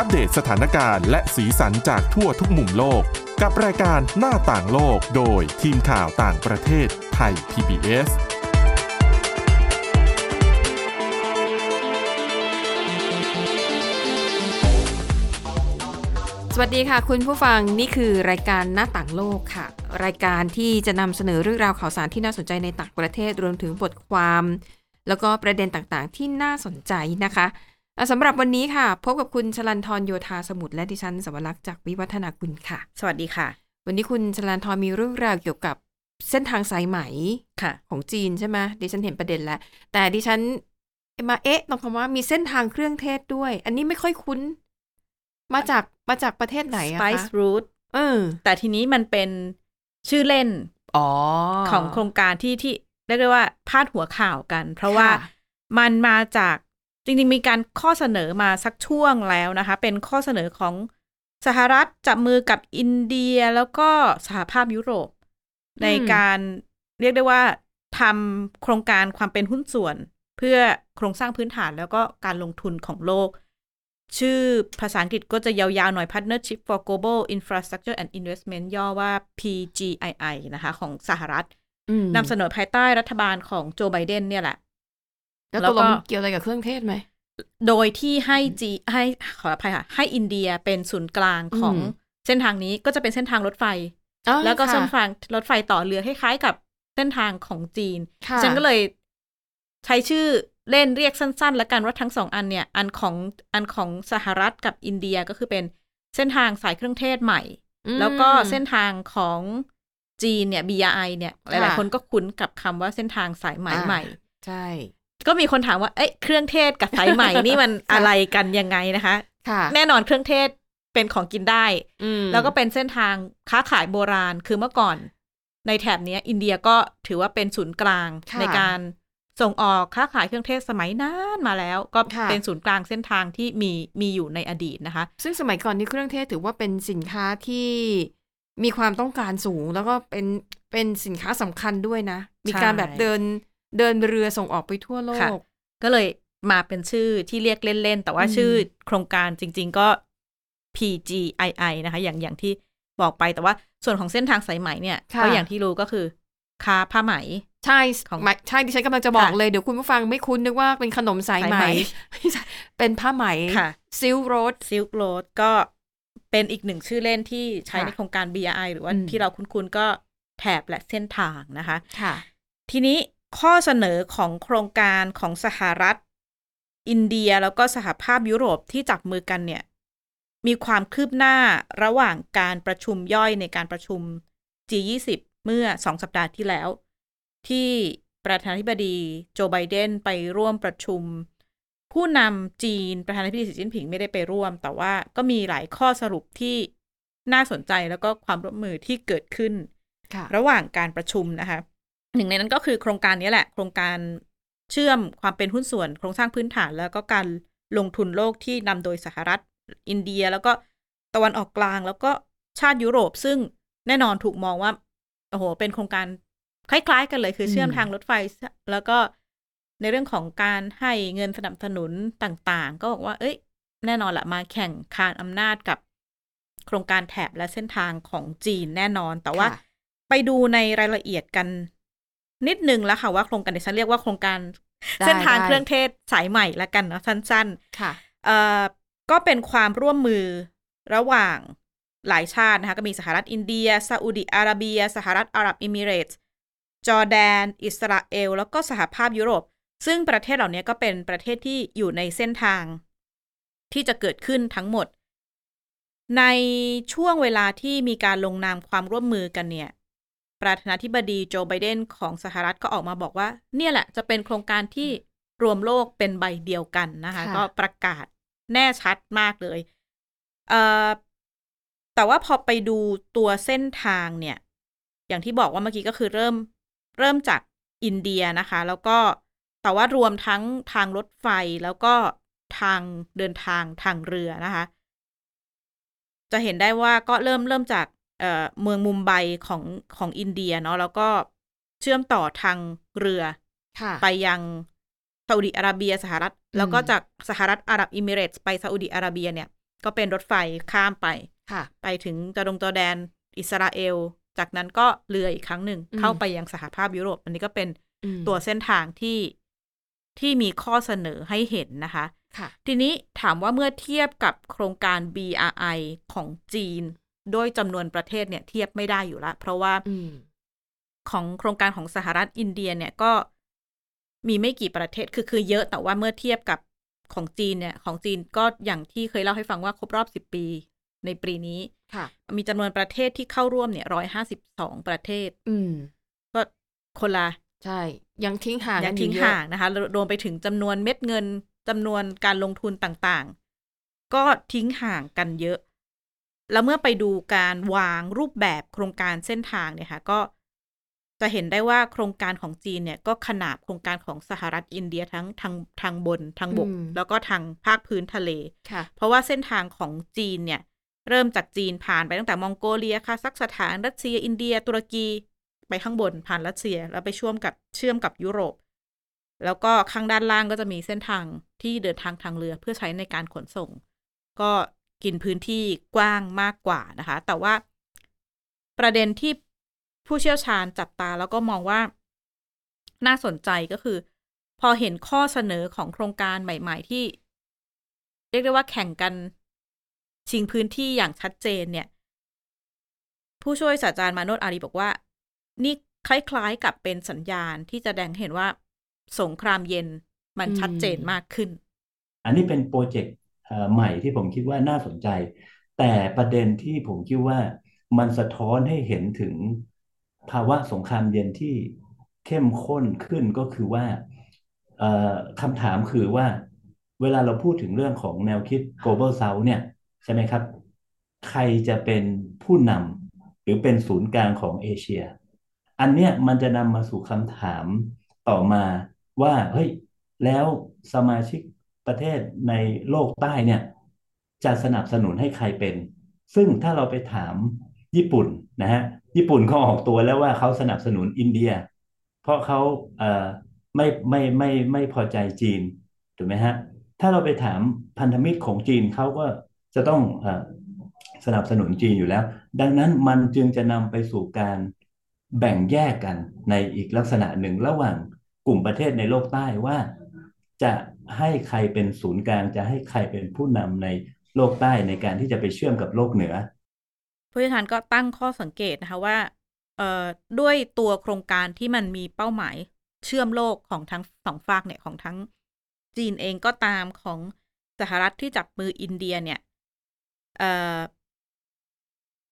อัปเดตสถานการณ์และสีสันจากทั่วทุกมุมโลก กับรายการหน้าต่างโลกโดยทีมข่าวต่างประเทศไทย PBS สวัสดีค่ะ คุณผู้ฟังนี่คือรายการหน้าต่างโลกค่ะ รายการที่จะนำเสนอเรื่องราวข่าวสารที่น่าสนใจในต่างประเทศรวมถึงบทความ แล้วก็ประเด็นต่างๆ ที่น่าสนใจนะคะอะ สำหรับวันนี้ค่ะ พบกับคุณชลันทรโยธาสมุทรและดิฉันสวรักษ์จากวิวัฒนาคุณค่ะ สวัสดีค่ะ วันนี้คุณชลันทรมีเรื่องราวเกี่ยวกับเส้นทางสายไหมค่ะ ของจีนใช่ไหมดิฉันเห็นประเด็นแล้ว แต่ดิฉันมาเอ๊ะตรงคำว่ามีเส้นทางเครื่องเทศด้วย อันนี้ไม่ค่อยคุ้น มาจากมาจากประเทศไหนอะคะ Spice Route เออ แต่ทีนี้มันเป็นชื่อเล่นอ๋อของโครงการที่ที่เรียกได้ว่าพาดหัวข่าวกัน เพราะว่าค่ะมันมาจาก จริงๆ มีการข้อเสนอมาสักช่วงแล้วนะคะ เป็นข้อเสนอของสหรัฐจับมือกับอินเดียแล้วก็สหภาพยุโรป ในการเรียกได้ว่าทำโครงการความเป็นหุ้นส่วน เพื่อโครงสร้างพื้นฐานแล้วก็การลงทุนของโลก ชื่อภาษาอังกฤษก็จะยาวๆ หน่อย Partnership for Global Infrastructure and Investment ย่อว่า PGII นะคะ ของสหรัฐอืมนำเสนอภายใต้รัฐบาลของโจไบเดนเนี่ยแหละ แล้วแล้ตวกก็ลงมันเกี่ยวอะไรกับเครื่องเทศไหม โดยที่ให้จีให้ขออภัยค่ะ ให้อินเดียเป็นศูนย์กลางของอืมเส้นทางนี้ก็จะเป็นเส้นทางรถไฟอ๋อแล้วก็ค่ะเส้นทางรถไฟต่อเรือคล้ายๆกับเส้นทางของจีนค่ะฉันก็เลยใช้ชื่อเล่นเรียกสั้นๆ แล้วกันว่าทั้งสองอันเนี่ย อันของอันของสหรัฐกับอินเดียก็คือเป็นเส้นทางสายเครื่องเทศใหม่อืมแล้วก็เส้นทางของจีนเนี่ย BRI เนี่ย หลายค่ะๆคนก็คุ้นกับคำว่าเส้นทางสายไหมอ่าใหม่ ใช่ ก็มีคนถามว่าเอ้ยเครื่องเทศกับสายไหมนี่มันค่ะอะไรกันยังไงนะคะค่ะแน่นอนเครื่องเทศเป็นของกินได้อืมแล้วก็เป็นเส้นทางค้าขายโบราณคือเมื่อก่อน ในแถบเนี้ยอินเดียก็ถือว่าเป็นศูนย์กลางค่ะในการส่งออกค้าขายเครื่องเทศสมัยนานมาแล้ว ก็ค่ะเป็นศูนย์กลางเส้นทางที่มีมีอยู่ในอดีตนะคะ ซึ่งสมัยก่อนนี่เครื่องเทศถือว่าเป็นสินค้าที่มีความต้องการสูง แล้วก็เป็นเป็นสินค้าสำคัญด้วยนะ มีการแบบเดิน เดินเรือส่งออกไปทั่วโลค่ะกก็เลยมาเป็นชื่อที่เรียกเล่น ๆ แต่ว่าอืมชื่อโครงการจริง ๆ ก็ PGII นะคะ อย่างอย่างที่บอกไปแต่ว่าส่วนของเส้นทางสายไหมเนี่ยค่ะก็อย่างที่รู้ก็คือ ค้าผ้าไหม ใช่ของหมายใช่ดิฉันกำลังจะบอกค่ะเลยเดี๋ยวคุณผู้ฟังไม่คุ้นนึกว่าเป็นขนมสายไหมสายไหมไม่ใช่เป็นผ้าไหมค่ะซิลโรดซิลค์โรดก็เป็นอีกหนึ่งชื่อเล่นที่ใช้ค่ะในโครงการ BRI หรือว่าอืมที่เราคุ้นๆก็แถบและเส้นทางนะคะ ค่ะ ทีนี้ ข้อเสนอของโครงการของสหรัฐ อินเดียแล้วก็สหภาพยุโรปที่จับมือกันเนี่ย มีความคืบหน้าระหว่างการประชุมย่อยในการประชุม G20 เมื่อสองสัปดาห์ที่แล้ว ที่ประธานาธิบดีโจไบเดนไปร่วมประชุม ผู้นำจีนประธานาธิบดีสีจิ้นผิงไม่ได้ไปร่วม แต่ว่าก็มีหลายข้อสรุปที่น่าสนใจแล้วก็ความร่วมมือที่เกิดขึ้นค่ะระหว่างการประชุมนะคะ หนึ่งในนั้นก็คือโครงการนี้แหละ โครงการเชื่อมความเป็นหุ้นส่วนโครงสร้างพื้นฐาน แล้วก็การลงทุนโลกที่นำโดยสหรัฐ อินเดีย แล้วก็ตะวันออกกลาง แล้วก็ชาติยุโรป ซึ่งแน่นอนถูกมองว่าโอ้โห เป็นโครงการคล้าย ๆ กันเลยคือเชื่อมอืมทางรถไฟ แล้วก็ในเรื่องของการให้เงินสนับสนุนต่างๆ ก็บอกว่า เอ้ย แน่นอนละมาแข่งคานอำนาจกับโครงการแถบและเส้นทางของจีนแน่นอน แต่ว่าค่ะไปดูในรายละเอียดกัน นิดนึงแล้วค่ะว่าโครงการที่ฉันเรียกว่าโครงการได้เส้นทางได้เครื่องเทศสายใหม่ละกันเนาะสั้นค่ะๆเอ่อก็เป็นความร่วมมือระหว่างหลายชาตินะคะ ก็มีสหรัฐอินเดียซาอุดิอาระเบีย สหรัฐอาหรับเอมิเรตส์จอร์แดน อิสราเอล แล้วก็สหภาพยุโรป ซึ่งประเทศเหล่านี้ก็เป็นประเทศที่อยู่ในเส้นทาง ที่จะเกิดขึ้นทั้งหมด ในช่วงเวลาที่มีการลงนามความร่วมมือกันเนี่ย ประธานาธิบดีโจไบเดนของสหรัฐก็ออกมาบอกว่า เนี่ยแหละจะเป็นโครงการที่รวมโลกเป็นใบเดียวกันนะคะค่ะก็ประกาศแน่ชัดมากเลยเอ่อแต่ว่าพอไปดูตัวเส้นทางเนี่ย อย่างที่บอกว่าเมื่อกี้ก็คือเริ่มเริ่มจากอินเดียนะคะ แล้วก็แต่ว่ารวมทั้งทางรถไฟแล้วก็ทางเดินทางทางเรือนะคะ จะเห็นได้ว่าก็เริ่มเริ่มจาก เอ่อเมืองมุมไบของของอินเดียเนาะแล้วก็เชื่อมต่อทางเรือค่ะไปยังซาอุดิอาระเบียสหรัฐ แล้วก็จากสหรัฐอาหรับอิมิเรตส์ไปซาอุดิอาระเบียเนี่ย ก็เป็นรถไฟข้ามไปค่ะ ไปถึงจอดงจอร์แดนอิสราเอล จากนั้นก็เรืออีกครั้งหนึ่งอืมเข้าไปยังสหภาพยุโรป อันนี้ก็เป็นอืมตัวเส้นทางที่ที่มีข้อเสนอให้เห็นนะคะค่ะทีนี้ถามว่าเมื่อเทียบกับโครงการ BRI ของจีน โดยจำนวนประเทศเนี่ยเทียบไม่ได้อยู่ละ เพราะว่าอืมของโครงการของสหรัฐอินเดียเนี่ยก็มีไม่กี่ประเทศคือคือเยอะแต่ว่าเมื่อเทียบกับของจีนเนี่ย ของจีนก็อย่างที่เคยเล่าให้ฟังว่าครบรอบสิบปีในปีนี้ค่ะมีจำนวนประเทศที่เข้าร่วมเนี่ยร้อยห้าสิบสองประเทศ อืม ก็คนละ ใช่ ยังทิ้งห่างยักังนอทิ้งเยอะห่างนะคะ รวมไปถึงจำนวนเม็ดเงินจำนวนการลงทุนต่างๆ ก็ทิ้งห่างกันเยอะ แล้วเมื่อไปดูการวางรูปแบบโครงการเส้นทางเนี่ยค่ะก็จะเห็นได้ว่าโครงการของจีนเนี่ยก็ขนาบโครงการของสหรัฐอินเดียทั้งทางทางบนทางบกอืมแล้วก็ทางภาคพื้นทะเลค่ะเพราะว่าเส้นทางของจีนเนี่ยเริ่มจากจีนผ่านไปตั้งแต่มองโกเลียคาซัคสถานรัสเซียอินเดีย ตุรกี ไปข้างบนผ่านรัสเซีย แล้วไปเชื่อมกับเชื่อมกับยุโรป แล้วก็ข้างด้านล่างก็จะมีเส้นทางที่เดินทางทางเรือเพื่อใช้ในการขนส่ง ก็ กินพื้นที่กว้างมากกว่านะคะ แต่ว่าประเด็นที่ผู้เชี่ยวชาญจับตาแล้วก็มองว่าน่าสนใจก็คือ พอเห็นข้อเสนอของโครงการใหม่ ๆ ที่ เรียกได้ว่าแข่งกันชิงพื้นที่อย่างชัดเจนเนี่ย ผู้ช่วยศาสตราจารย์มาโนดอารีบอกว่า นี่คล้ายๆกับเป็นสัญญาณที่จะแสดงเห็นว่าสงครามเย็นมันชัดเจนมากขึ้น อันนี้เป็นโปรเจกต์ ใหม่ที่ผมคิดว่าน่าสนใจ แต่ประเด็นที่ผมคิดว่ามันสะท้อนให้เห็นถึงภาวะสงครามเย็นที่เข้มข้นขึ้นก็คือว่าคำถามคือว่า เวลาเราพูดถึงเรื่องของแนวคิด global south เนี่ยใช่ไหมครับ ใครจะเป็นผู้นำหรือเป็นศูนย์กลางของเอเชีย อันเนี้ยมันจะนำมาสู่คำถามต่อมาว่าเฮ้ยแล้วสมาชิก ประเทศในโลกใต้เนี่ยจะสนับสนุนให้ใครเป็น ซึ่งถ้าเราไปถามญี่ปุ่นนะฮะญี่ปุ่นเขาออกตัวแล้วว่าเขาสนับสนุนอินเดีย เพราะเขาเอ่อไม่ไม่ไม่ไม่พอใจจีนถูกไหมฮะถ้าเราไปถามพันธมิตรของจีนเขาก็จะต้องอสนับสนุนจีนอยู่แล้ว ดังนั้นมันจึงจะนำไปสู่การแบ่งแยกกันในอีกลักษณะหนึ่งระหว่างกลุ่มประเทศในโลกใต้ว่า จะ ให้ใครเป็นศูนย์กลางจะให้ใครเป็นผู้นำในโลกใต้ในการที่จะไปเชื่อมกับโลกเหนือ ผู้เชี่ยวชาญก็ตั้งข้อสังเกตนะคะว่าเอ่อด้วยตัวโครงการที่มันมีเป้าหมายเชื่อมโลกของทั้งสองฝากเนี่ยของทั้งจีนเองก็ตามของสหรัฐที่จับมืออินเดียเนี่ยเอ่อ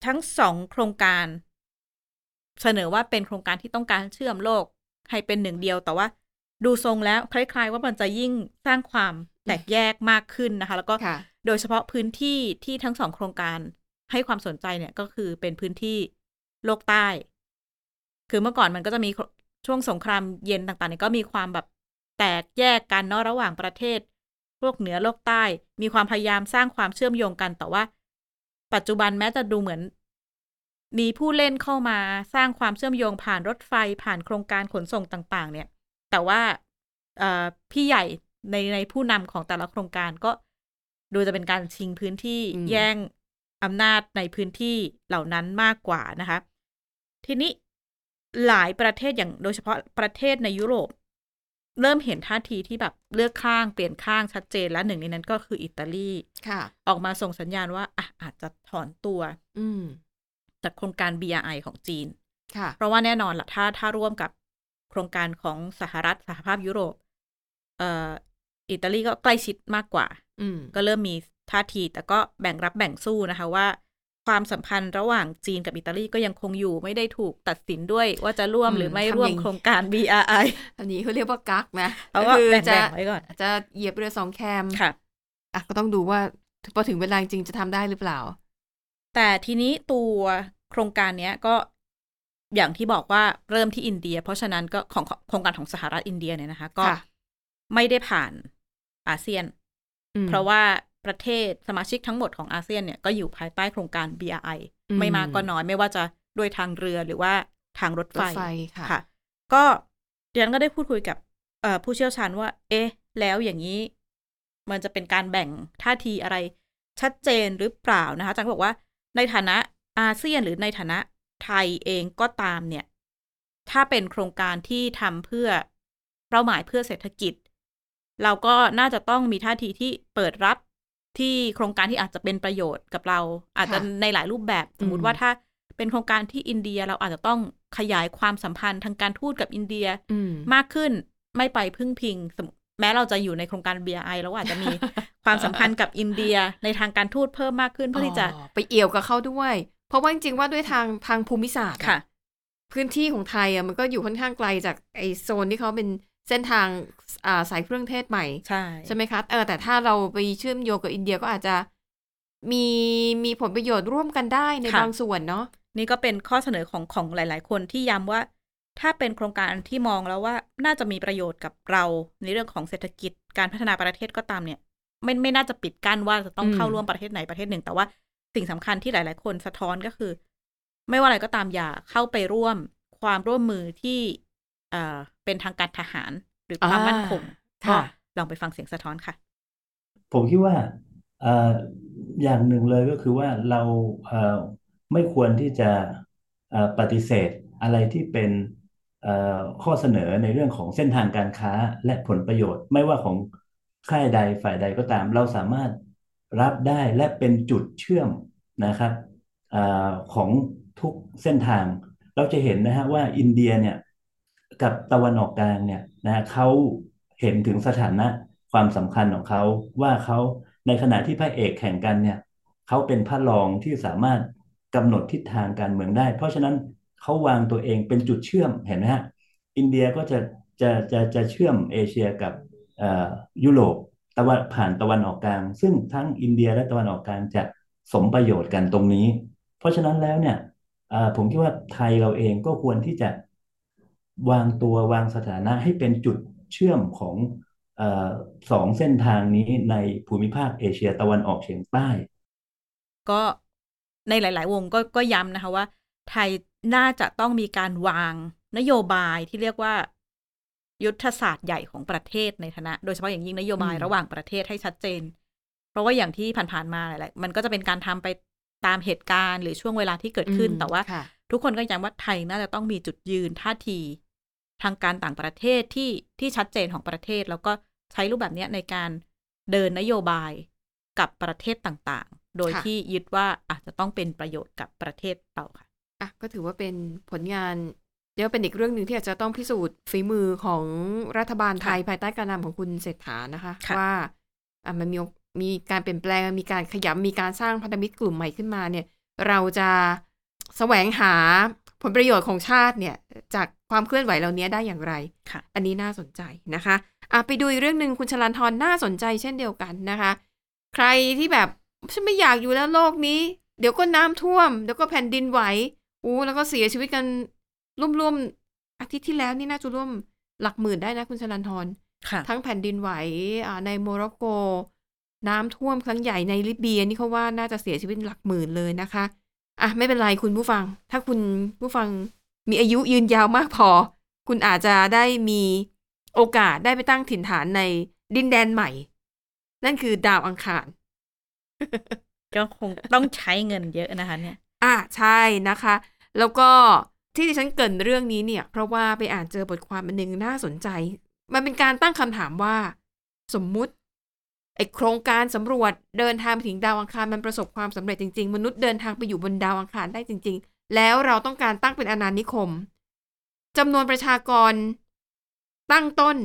ทั้งสองโครงการ เสนอว่าเป็นโครงการที่ต้องการเชื่อมโลกให้เป็นหนึ่งเดียวแต่ว่า ดูทรงแล้วคล้ายๆ ว่ามันจะยิ่งสร้างความแตกแยกมากขึ้นนะคะ แล้วก็ค่ะโดยเฉพาะพื้นที่ที่ทั้งสองโครงการให้ความสนใจเนี่ยก็คือเป็นพื้นที่โลกใต้ คือเมื่อก่อนมันก็จะมีช่วงสงครามเย็นต่างๆเนี่ยก็มีความแบบแตกแยกกันเนาะระหว่างประเทศโลกเหนือโลกใต้ มีความพยายามสร้างความเชื่อมโยงกันแต่ว่า ปัจจุบันแม้จะดูเหมือน มีผู้เล่นเข้ามาสร้างความเชื่อมโยงผ่านรถไฟผ่านโครงการขนส่งต่าง ๆ เนี่ย แต่ว่าเอ่อพี่ใหญ่ในในผู้นำของแต่ละโครงการก็ดูจะเป็นการชิงพื้นที่อืมแย่งอำนาจในพื้นที่เหล่านั้นมากกว่านะคะ ทีนี้หลายประเทศอย่างโดยเฉพาะประเทศในยุโรป เริ่มเห็นท่าทีที่แบบเลือกข้างเปลี่ยนข้างชัดเจนและหนึ่งในนั้นก็คืออิตาลีค่ะ ออกมาส่งสัญญาณว่าอะอาจจะถอนตัว อืมจากโครงการ BRI ของจีน ค่ะ เพราะว่าแน่นอนล่ะถ้าถ้าร่วมกับโค รงการของสหรัฐสหภาพยุโรป เอ่ออิตาลีก็ใกล้ชิดมากกว่า อืมก็เริ่มมีท่าที แต่ก็แบ่งรับแบ่งสู้นะคะว่า ความสัมพันธ์ระหว่างจีนกับอิตาลีก็ยังคงอยู่ไม่ได้ถูกตัดสินด้วยว่าจะร่วมอืมหรือไม่ทำร่วมอย่างโครงการ BRI อันนี้เขาเรียกว่ากักนะเพราะว่าคือแบ่งจะแบ่งไว้ก่อนจะเหยียบเรือสองแคมค่ะอะก็ต้องดูว่าพอถึงเวลาจริงจะทำได้หรือเปล่า แต่ทีนี้ตัวโครงการเนี้ยก็ อย่างที่บอกว่าเริ่มที่อินเดีย เพราะฉะนั้นก็ของโครงการของสหรัฐอินเดียเนี่ยนะคะ ก็ค่ะไม่ได้ผ่านอาเซียนอืมเพราะว่าประเทศสมาชิกทั้งหมดของอาเซียนเนี่ยก็อยู่ภายใต้โครงการ BRI อืมไม่มากก็น้อยไม่ว่าจะด้วยทางเรือหรือว่าทางรถรไฟถไฟค่ะค่ะก็เดียนก็ได้พูดคุยกับเอ่อผู้เชี่ยวชาญว่า เอ๊ะ แล้วอย่างนี้ มันจะเป็นการแบ่งท่าทีอะไรชัดเจนหรือเปล่านะคะอาจารย์ก็บอกว่าในฐานะอาเซียนหรือในฐานะ ไทยเองก็ตามเนี่ย ถ้าเป็นโครงการที่ทำเพื่อเป้าหมายเพื่อเศรษฐกิจ เราก็น่าจะต้องมีท่าทีที่เปิดรับที่โครงการที่อาจจะเป็นประโยชน์กับเรา อาจจะค่ะในหลายรูปแบบสมมอืติมว่าถ้าเป็นโครงการที่อินเดียเราอาจจะต้องขยายความสัมพันธ์ทางการทูตกับอินเดียอืมมากขึ้นไม่ไปพึ่งพิงสมแม้เราจะอยู่ในโครงการ BRI แล้วอาจจะมีความสัมพันธ์กับอินเดียในทางการทูตเพิ่มมากขึ้นเพื่อที่จะอ๋อไปเอี่ยวกับเขาด้วย เพราะว่าจริงๆว่าด้วยทางทางภูมิศาสตร์อค่ะ พื้นที่ของไทยอะมันก็อยู่ค่อนข้างไกลจากไอโซนที่เขาเป็นเส้นทางอ่าสายเครื่องเทศใหม่ ใช่ใช่ไหมคะเออแต่ถ้าเราไปเชื่อมโยงกับอินเดียก็อาจจะมีมีผลประโยชน์ร่วมกันได้ในบางส่วนเนาะนี่ก็เป็นข้อเสนอของของหลาย ๆ คนที่ย้ำว่า ถ้าเป็นโครงการที่มองแล้วว่าน่าจะมีประโยชน์กับเราในเรื่องของเศรษฐกิจการพัฒนาประเทศก็ตามเนี่ยไม่ไม่น่าจะปิดกั้นว่าจะต้องอืมเข้าร่วมประเทศไหนประเทศหนึ่ง แต่ว่า สิ่งสำคัญที่หลาย ๆ คนสะท้อนก็คือ ไม่ว่าอะไรก็ตามอย่าเข้าไปร่วมความร่วมมือที่เอ่อเป็นทางการทหาร หรือความมั่นคงค่ะก็ลองไปฟังเสียงสะท้อนค่ะ ผมคิดว่าเอ่ออย่างหนึ่งเลยก็คือว่าเราเอ่อไม่ควรที่จะเอ่อปฏิเสธอะไรที่เป็นเอ่อข้อเสนอในเรื่องของเส้นทางการค้าและผลประโยชน์ ไม่ว่าของค่ายใดฝ่ายใดก็ตาม เราสามารถ รับได้และเป็นจุดเชื่อมนะครับอของทุกเส้นทาง เราจะเห็นนะฮะว่าอินเดียเนี่ยกับตะวันออกกลางเนี่ยนะเขาเห็นถึงสถานะความสำคัญของเขาว่าเขาในขณะที่พระเอกแข่งกันเนี่ยเขาเป็นพระรองที่สามารถกำหนดทิศทางการเมืองได้ เพราะฉะนั้นเขาวางตัวเองเป็นจุดเชื่อมเห็นไหมฮะอินเดียก็จะจะจะจะเชื่อมเอเชียกับยุโรป ตะวันผ่านตะวันออกกลาง ซึ่งทั้งอินเดียและตะวันออกกลางจะสมประโยชน์กันตรงนี้ เพราะฉะนั้นแล้วเนี่ยผมคิดว่าไทยเราเองก็ควรที่จะวางตัววางสถานะให้เป็นจุดเชื่อมของเอ่อสองเส้นทางนี้ในภูมิภาคเอเชียตะวันออกเฉียงใต้ ก็ในหลาย ๆ วงก็ก็ย้ำนะคะว่า ไทยน่าจะต้องมีการวางนโยบายที่เรียกว่า ยุทธศาสตร์ใหญ่ของประเทศในฐานะ โดยเฉพาะอย่างยิ่งนโยบายอืมระหว่างประเทศให้ชัดเจน เพราะว่าอย่างที่ผ่านๆมาหลายๆมันก็จะเป็นการทำไปตามเหตุการณ์หรือช่วงเวลาที่เกิดขึ้นอืมแต่ว่าค่ะทุกคนก็ย้ำว่าไทยน่าจะต้องมีจุดยืนท่าที ทางการต่างประเทศที่ที่ชัดเจนของประเทศ แล้วก็ใช้รูปแบบเนี้ยในการเดินนโยบายกับประเทศต่างๆ โดยค่ะที่ยึดว่าอาจจะต้องเป็นประโยชน์กับประเทศเราค่ะอะก็ถือว่าเป็นผลงาน เรียกว่าเป็นอีกเรื่องหนึ่งที่อาจจะต้องพิสูจน์ฝีมือของรัฐบาลไทยภายใต้การนำของคุณเศรษฐานะคะค่ะว่าอะมันมีมีการเปลี่ยนแปลงมีการขยับมีการสร้างพันธมิตรกลุ่มใหม่ขึ้นมาเนี่ย เราจะแสวงหาผลประโยชน์ของชาติเนี่ย จากความเคลื่อนไหวเหล่านี้ได้อย่างไรค่ะอันนี้น่าสนใจนะคะอะไปดูอีกเรื่องหนึ่งคุณชลันทรน่าสนใจเช่นเดียวกันนะคะ ใครที่แบบฉันไม่อยากอยู่แล้วโลกนี้ เดี๋ยวก็น้ำท่วม เดี๋ยวก็แผ่นดินไหวอู้แล้วก็เสียชีวิตกัน ร่วมๆอาทิตย์ที่แล้วนี่น่าจะร่วมหลักหมื่นได้นะคุณชลันทรค่ะทั้งแผ่นดินไหวอ่าในโมร็อกโก น้ำท่วมครั้งใหญ่ในลิเบียนี่เขาว่าน่าจะเสียชีวิตหลักหมื่นเลยนะคะอะไม่เป็นไรคุณผู้ฟัง ถ้าคุณผู้ฟังมีอายุยืนยาวมากพอ คุณอาจจะได้มีโอกาสได้ไปตั้งถิ่นฐานในดินแดนใหม่ นั่นคือดาวอังคาร ก็คงต้องใช้เงินเยอะนะคะเนี่ย อะใช่นะคะ แล้วก็ ที่ดิฉันเกรินเรื่องนี้เนี่ย เพราะว่าไปอ่านเจอบทความอันหนึ่งน่าสนใจ มันเป็นการตั้งคำถามว่า สมมุติไอโครงการสำรวจเดินทางไปถึงดาวอังคารมันประสบความสำเร็จจริง ๆ มนุษย์เดินทางไปอยู่บนดาวอังคารได้จริง ๆ แล้วเราต้องการตั้งเป็นอาณานิคมจำนวนประชากรตั้งต้น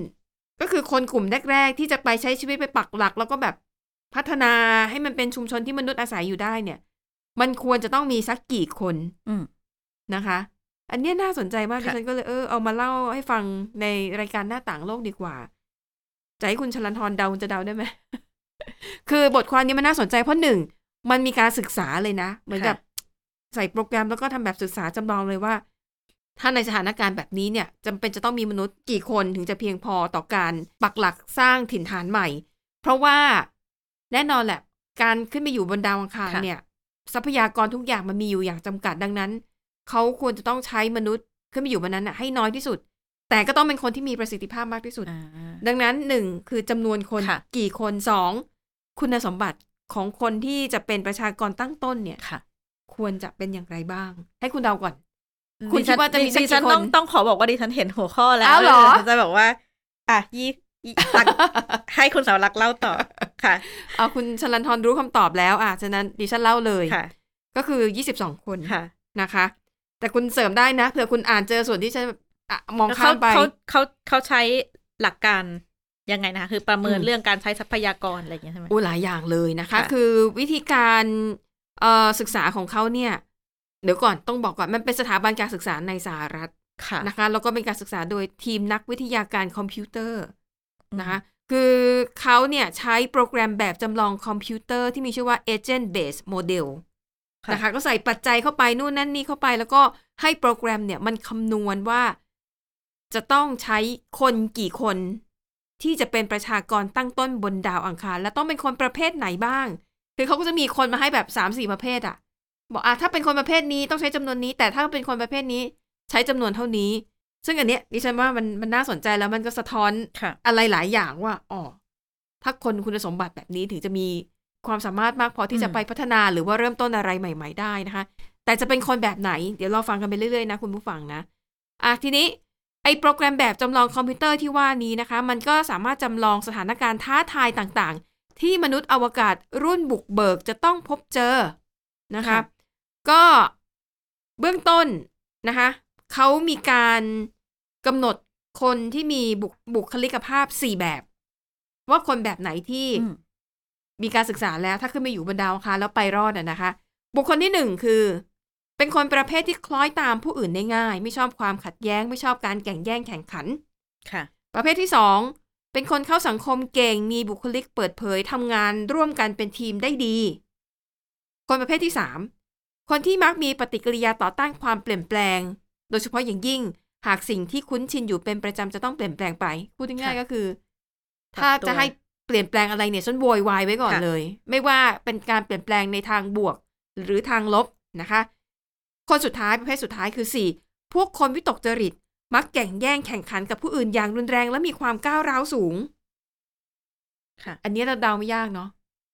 ก็คือคนกลุ่มแรก ๆ ที่จะไปใช้ชีวิตไปปักหลัก แล้วก็แบบพัฒนาให้มันเป็นชุมชนที่มนุษย์อาศัยอยู่ได้เนี่ย มันควรจะต้องมีสักกี่คนอืมนะคะ อันเนี้ยน่าสนใจมากดิค่ะฉันก็เลยเออเอามาเล่าให้ฟังในรายการหน้าต่างโลกดีกว่าจะให้คุณชลันทรเดาจะเดาได้ไหมคือบทความนี้มันน่าสนใจเพราะหนึ่งมันมีการศึกษาเลยนะ เหมือนกับใส่โปรแกรมแล้วก็ทำแบบศึกษาจำลองเลยว่า ถ้าในสถานการณ์แบบนี้เนี่ยจำเป็นจะต้องมีมนุษย์กี่คนถึงจะเพียงพอต่อการปักหลักสร้างถิ่นฐานใหม่ เพราะว่าแน่นอนแหละ การขึ้นไปอยู่บนดาวอังคารค่ะเนี่ย ทรัพยากรทุกอย่างมันมีอยู่อย่างจำกัดดังนั้น เขาควรจะต้องใช้มนุษย์ขึ้นไปอยู่บนนั้นน่ะให้น้อยที่สุด แต่ก็ต้องเป็นคนที่มีประสิทธิภาพมากที่สุดอ่าดังนั้นหนึ่งคือจำนวนคนค่ะกี่คนสองคุณสมบัติของคนที่จะเป็นประชากรตั้งต้นเนี่ยค่ะ ควรจะเป็นอย่างไรบ้าง ให้คุณเดาก่อน คุณคิดว่าจะมีสักดิฉันกี่คนต้องต้องขอบอกว่าดิฉันเห็นหัวข้อแล้วอ้าวเหรอดิฉันจะบอกว่า อะยี่ยี่ตักให้คุณสาวรักษ์เล่าต่อค่ะเอาคุณชลันทรรู้คำตอบแล้ว อะฉะนั้นดิฉันเล่าเลยค่ะก็คือ22คนค่ะนะคะ แต่คุณเสริมได้นะเผื่อคุณอ่านเจอส่วนที่ฉันอะมองแล้วข้ามไปเขาเขาเขาใช้หลักการยังไงนะคะคือประเมินอืมเรื่องการใช้ทรัพยากรอะไรอย่างเงี้ยใช่ไหมโอ้หลายอย่างเลยนะคะค่ะคือวิธีการเอ่อศึกษาของเขาเนี่ย เดี๋ยวก่อนต้องบอกก่อนมันเป็นสถาบันการศึกษาในสหรัฐค่ะนะคะแล้วก็เป็นการศึกษาโดยทีมนักวิทยาการคอมพิวเตอร์นะคะคือเขาเนี่ยใช้โปรแกรมแบบจำลองคอมพิวเตอร์ที่มีชื่อว่า Agent Based Model ค่ะ นะคะก็ใส่ปัจจัยเข้าไปนู่นนั่นนี่เข้าไป แล้วก็ให้โปรแกรมเนี่ยมันคำนวณว่าจะต้องใช้คนกี่คน ที่จะเป็นประชากรตั้งต้นบนดาวอังคาร และต้องเป็นคนประเภทไหนบ้าง คือเขาก็จะมีคนมาให้แบบสามสี่ประเภทอะบอกอะถ้าเป็นคนประเภทนี้ต้องใช้จำนวนนี้ แต่ถ้าเป็นคนประเภทนี้ใช้จำนวนเท่านี้ ซึ่งอันเนี้ยดิฉันว่ามันมันน่าสนใจแล้วมันก็สะท้อนค่ะอะไรหลายอย่างว่าอ๋อถ้าคนคุณสมบัติแบบนี้ถึงจะมี ความสามารถมากพอที่จะอืมไปพัฒนาหรือว่าเริ่มต้นอะไรใหม่ ๆ ได้นะคะ แต่จะเป็นคนแบบไหน เดี๋ยวเราฟังกันไปเรื่อยๆนะคุณผู้ฟังนะอะทีนี้ไอ้โปรแกรมแบบจำลองคอมพิวเตอร์ที่ว่านี้นะคะ มันก็สามารถจำลองสถานการณ์ท้าทายต่างๆ ที่มนุษย์อวกาศรุ่นบุกเบิกจะต้องพบเจอนะคะค่ะก็เบื้องต้นนะคะเขามีการกำหนดคนที่มีบุคบุคลิกภาพสี่แบบ ว่าคนแบบไหนที่อื มมีการศึกษาแล้วถ้าขึ้นมาอยู่บนดาวอังคารแล้วไปรอดอะนะคะ บุคคลที่หนึ่งคือ เป็นคนประเภทที่คล้อยตามผู้อื่นได้ง่าย ไม่ชอบความขัดแย้ง ไม่ชอบการแข่งแย่งแข่งขันค่ะ ประเภทที่สองเป็นคนเข้าสังคมเก่ง มีบุคลิกเปิดเผยทำงานร่วมกันเป็นทีมได้ดี คนประเภทที่สามคนที่มักมีปฏิกิริยาต่อต้านความเปลี่ยนแปลง โดยเฉพาะอย่างยิ่ง หากสิ่งที่คุ้นชินอยู่เป็นประจำจะต้องเปลี่ยนแปลงไป พูดง่ายๆค่ะก็คือปรับถ้าตัวจะให้ เปลี่ยนแปลงอะไรเนี่ยฉันโวยวายไว้ก่อนค่ะเลย ไม่ว่าเป็นการเปลี่ยนแปลงในทางบวกหรือทางลบนะคะ คนสุดท้ายประเภทสุดท้ายคือสี่พวกคนวิตกจริต มักแข่งแย่งแข่งขันกับผู้อื่นอย่างรุนแรงและมีความก้าวร้าวสูง ค่ะ อันนี้เราเดาไม่ยากเนาะ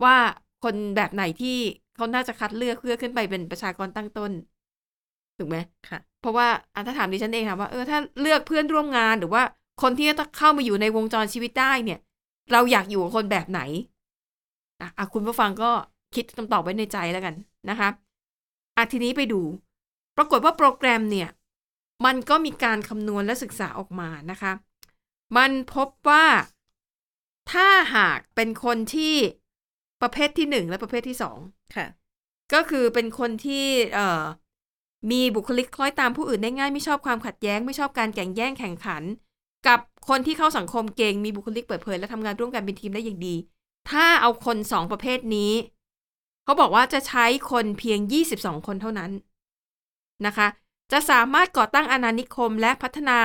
ว่าคนแบบไหนที่เขาน่าจะคัดเลือกเพื่อขึ้นไปเป็นประชากรตั้งต้นถูกไหมค่ะ เพราะว่าอะถ้าถามดิฉันเองค่ะว่าเออถ้าเลือกเพื่อนร่วมงานหรือว่าคนที่จะเข้ามาอยู่ในวงจรชีวิตได้เนี่ย เราอยากอยู่กับคนแบบไหนอะอะคุณผู้ฟังก็คิดคำตอบไว้ในใจแล้วกันนะคะอะทีนี้ไปดู ปรากฏว่าโปรแกรมเนี่ย มันก็มีการคำนวณและศึกษาออกมานะคะ มันพบว่าถ้าหากเป็นคนที่ประเภทที่หนึ่งและประเภทที่สองค่ะ ก็คือเป็นคนที่เอ่อมีบุคลิกคล้อยตามผู้อื่นได้ง่าย ไม่ชอบความขัดแย้ง ไม่ชอบการแข่งแย่งแข่งขัน กับคนที่เข้าสังคมเก่งมีบุคลิกเปิดเผย และทำงานร่วมกันเป็นทีมได้อย่างดี ถ้าเอาคนสองประเภทนี้ เขาบอกว่าจะใช้คนเพียง 22 คนเท่านั้นนะคะ จะสามารถก่อตั้งอาณานิคมและพัฒนา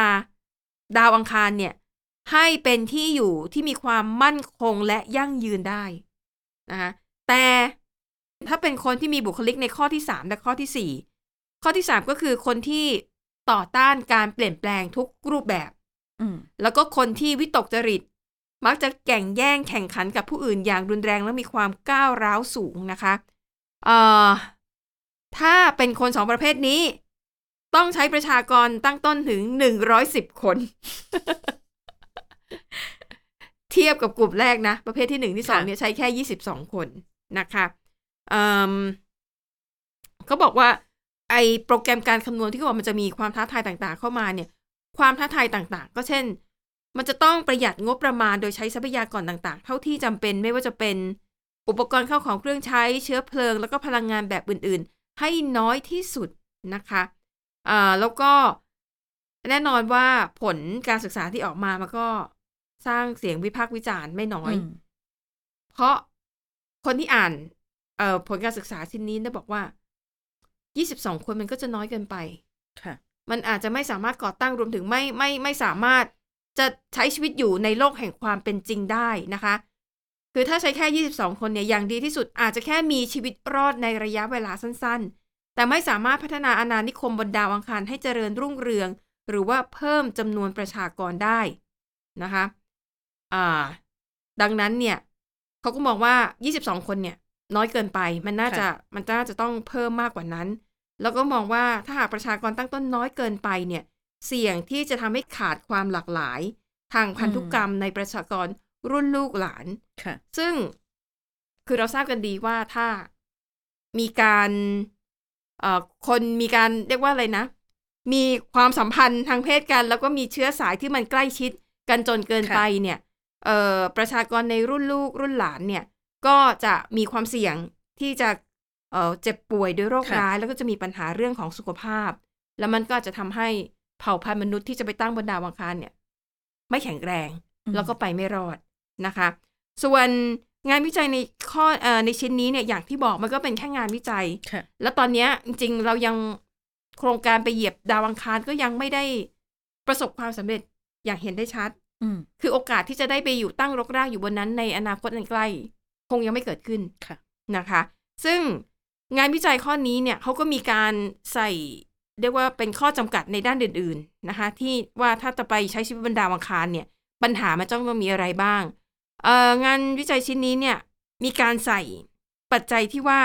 ดาวอังคารเนี่ย ให้เป็นที่อยู่ที่มีความมั่นคงและยั่งยืนได้นะคะแต่ถ้าเป็นคนที่มีบุคลิกในข้อที่ 3 และข้อทีสี่4 ข้อที่ 3 ก็คือคนที่ต่อต้านการเปลี่ยนแปลงทุกรูปแบบ แล้วก็คนที่วิตกจริต มักจะแข่งแย่งแข่งขันกับผู้อื่นอย่างรุนแรงและมีความก้าวร้าวสูงนะคะเอ่อถ้าเป็นคนสองประเภทนี้ ต้องใช้ประชากรตั้งต้นถึงหนึ่งร้อยสิบคน เทียบกับกลุ่มแรกนะ ประเภทที่หนึ่งที่สองค่ะเนี่ยใช้แค่ยี่สิบสองคนนะคะเอิ่มเขาบอกว่าไอโปรแกรมการคำนวณที่เขาบอกมันจะมีความท้าทายต่าง ๆ เข้ามาเนี่ย ความท้าทายต่างๆ ก็เช่น มันจะต้องประหยัดงบประมาณโดยใช้ทรัพยากรต่างๆ เท่าที่จำเป็นไม่ว่าจะเป็น อุปกรณ์เข้าของเครื่องใช้เชื้อเพลิง แล้วก็พลังงานแบบอื่นๆ ให้น้อยที่สุดนะคะอ่าแล้วก็แน่นอนว่าผลการศึกษาที่ออกมามันก็สร้างเสียงวิพากษ์วิจารณ์ไม่น้อยอเพราะคนที่อ่านเอ่อผลการศึกษาชิ้นนี้ได้บอกว่า 22 คนมันก็จะน้อยเกินไป ค่ะ มันอาจจะไม่สามารถก่อตั้งรวมถึงไม่ไม่ไม่สามารถจะใช้ชีวิตอยู่ในโลกแห่งความเป็นจริงได้นะคะ คือถ้าใช้แค่ 22 คนเนี่ยอย่างดีที่สุดอาจจะแค่มีชีวิตรอดในระยะเวลาสั้นๆ แต่ไม่สามารถพัฒนาอาณานิคมบนดาวอังคารให้เจริญรุ่งเรือง หรือว่าเพิ่มจำนวนประชากรได้นะคะอ่าดังนั้นเนี่ยเขาก็มองว่า 22 คนเนี่ยน้อยเกินไปมันน่าจะมันน่าจะต้องเพิ่มมากกว่านั้น แล้วก็มองว่าถ้าหากประชากรตั้งต้นน้อยเกินไปเนี่ยเสี่ยงที่จะทำให้ขาดความหลากหลาย ทางพันธุกรรมในประชากรรุ่นลูกหลานค่ะซึ่งคือเราทราบกันดีว่าถ้ามีการเอ่อคนมีการเรียกว่าอะไรนะ มีความสัมพันธ์ทางเพศกัน แล้วก็มีเชื้อสายที่มันใกล้ชิดกันจนเกินค่ะไปเนี่ยเอ่อประชากรในรุ่นลูกรุ่นหลานเนี่ย ก็จะมีความเสี่ยงที่จะ เอ่อเจ็บป่วยด้วยโรคค่ะร้าย แล้วก็จะมีปัญหาเรื่องของสุขภาพ แล้วมันก็อาจจะทำให้เผ่าพันธุ์มนุษย์ที่จะไปตั้งบนดาวอังคารเนี่ย ไม่แข็งแรง แล้วก็ไปไม่รอดนะคะ ส่วนงานวิจัยในข้อเอ่อในชิ้นนี้เนี่ยอย่างที่บอกมันก็เป็นแค่งานวิจัยค่ะแล้วตอนเนี้ยจริงๆเรายังโครงการไปเหยียบดาวอังคารก็ยังไม่ได้ประสบความสำเร็จอย่างเห็นได้ชัดอืมคือโอกาสที่จะได้ไปอยู่ตั้งรกรากอยู่บนนั้นในอนาคตอันใกล้ คงยังไม่เกิดขึ้นค่ะนะคะ ซึ่ง งานวิจัยข้อนี้เนี่ยเขาก็มีการใส่เรียกว่าเป็นข้อจำกัดในด้านอื่น ๆนะคะ ที่ว่าถ้าจะไปใช้ชีวิตบนดาวอังคารเนี่ย ปัญหามันต้องมีอะไรบ้างเอ่องานวิจัยชิ้นนี้เนี่ยมีการใส่ปัจจัยที่ว่า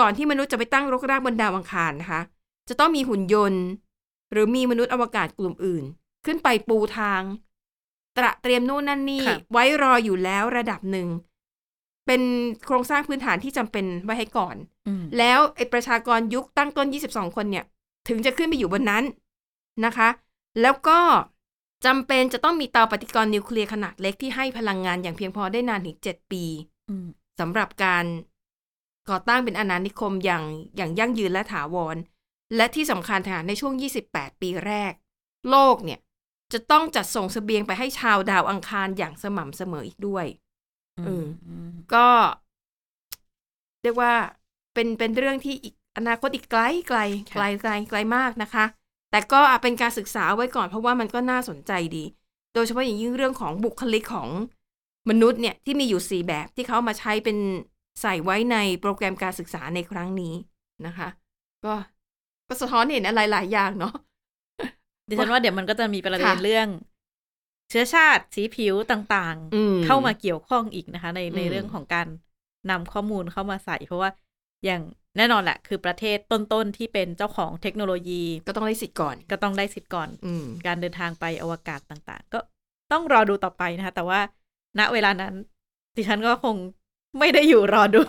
ก่อนที่มนุษย์จะไปตั้งรกรากบนดาวอังคารนะคะ จะต้องมีหุ่นยนต์ หรือมีมนุษย์อวกาศกลุ่มอื่น ขึ้นไปปูทาง ตระเตรียมนู่นนั่นนี่ค่ะไว้รออยู่แล้วระดับหนึ่ง เป็นโครงสร้างพื้นฐานที่จำเป็นไว้ให้ก่อนอืมแล้วไอประชากรยุคตั้งต้น 22 คนเนี่ย ถึงจะขึ้นไปอยู่บนนั้นนะคะ แล้วก็จำเป็นจะต้องมีเตาปฏิกรณ์นิวเคลียร์ขนาดเล็กที่ให้พลังงานอย่างเพียงพอได้นานถึง 7 ปีอืมสำหรับการก่อตั้งเป็นอาณานิคมอย่างอย่างยั่งยืนและถาวร และที่สำคัญค่ะในช่วง 28 ปีแรก โลกเนี่ยจะต้องจัดส่งเสบียงไปให้ชาวดาวอังคารอย่างสม่ำเสมออีกด้วย เออก็ เรียกว่าเป็นเป็นเรื่องที่อีกอนาคตอีกไกลไกลไกลไกลไกลมากนะคะ แต่ก็อะเป็นการศึกษาไว้ก่อนเพราะว่ามันก็น่าสนใจดี โดยเฉพาะอย่างยิ่งเรื่องของบุคลิกของมนุษย์เนี่ยที่มีอยู่สี่แบบที่เขามาใช้เป็นใส่ไว้ในโปรแกรมการศึกษาในครั้งนี้นะคะ ก็ก็สะท้อนเห็นอะไรหลายอย่างเนาะดิฉันว่าเดี๋ยวมันก็จะมีประเด็นค่ะเรื่อง เชื้อชาติสีผิวต่างอืมๆเข้ามาเกี่ยวข้องอีกนะคะ ในในอืมเรื่องของการนำข้อมูลเข้ามาใส่ เพราะว่าอย่างแน่นอนแหละ คือประเทศต้นๆ ที่เป็นเจ้าของเทคโนโลยี ก็ต้องได้สิทธิ์ก่อน ก็ต้องได้สิทธิ์ก่อนอืมการเดินทางไปอวกาศต่างๆ ก็ต้องรอดูต่อไปนะคะ แต่ว่าณเวลานั้น ดิฉันก็คงไม่ได้อยู่รอดู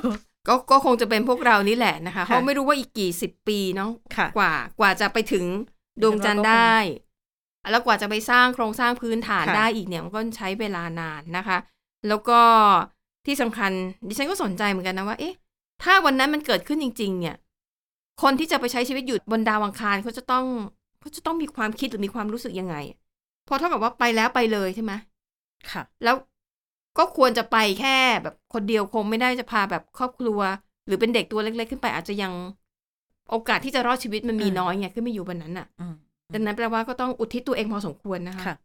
ก็ก็คงจะเป็นพวกเรานี่แหละนะคะค่ะเขาไม่รู้ว่าอีกกี่สิบปีเนาะค่ะกว่ากว่าจะไปถึงดวงจันทร์ดิฉันว่าก็คงได้ แล้วกว่าจะไปสร้างโครงสร้างพื้นฐานค่ะได้อีกเนี่ยมันก็ใช้เวลานานนะคะ แล้วก็ที่สำคัญดิฉันก็สนใจเหมือนกันนะว่าเอ๊ะถ้าวันนั้นมันเกิดขึ้นจริง ๆ เนี่ย คนที่จะไปใช้ชีวิตอยู่บนดาวอังคารเขาจะต้องเขาจะต้องมีความคิดหรือมีความรู้สึกยังไงเพอเท่ากับว่าไปแล้วไปเลยใช่ไหมค่ะ แล้วก็ควรจะไปแค่แบบคนเดียวคงไม่ได้จะพาแบบครอบครัว หรือเป็นเด็กตัวเล็ก ๆ ขึ้นไปอาจจะยังโอกาสที่จะรอดชีวิตมันมีอืมน้อยไงขึ้นไม่อยู่บนนั้นน่ะอืม ดังนั้นแปลว่าก็ต้องอุทิศตัวเองพอสมควรนะคะค่ะ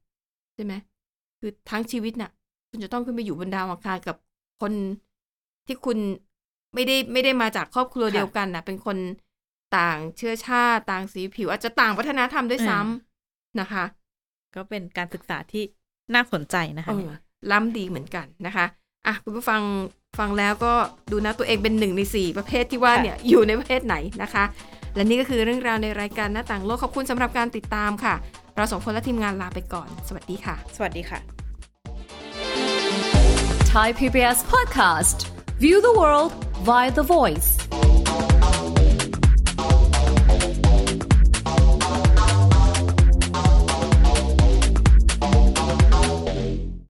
ใช่ไหม คือทั้งชีวิตน่ะ คุณจะต้องขึ้นไปอยู่บนดาวอังคารกับคนที่คุณไม่ได้ไม่ได้มาจากครอบครัวค่ะเดียวกันน่ะ เป็นคนต่างเชื้อชาติต่างสีผิว อาจจะต่างวัฒนธรรมด้วยซ้ำนะคะ ก็เป็นการศึกษาที่น่าสนใจนะคะเออล้ำดีเหมือนกันนะคะอะคุณผู้ฟังฟังแล้วก็ดูนะตัวเองเป็นหนึ่งในสี่ประเภทที่ว่าเนี่ยอยู่ในประเภทไหนนะคะ และนี่ก็คือเรื่องราวในรายการหน้าต่างโลกขอบคุณสำหรับการติดตามค่ะ เราสองคนและทีมงานลาไปก่อน สวัสดีค่ะ สวัสดีค่ะ Thai PBS podcast. View the world via the voice.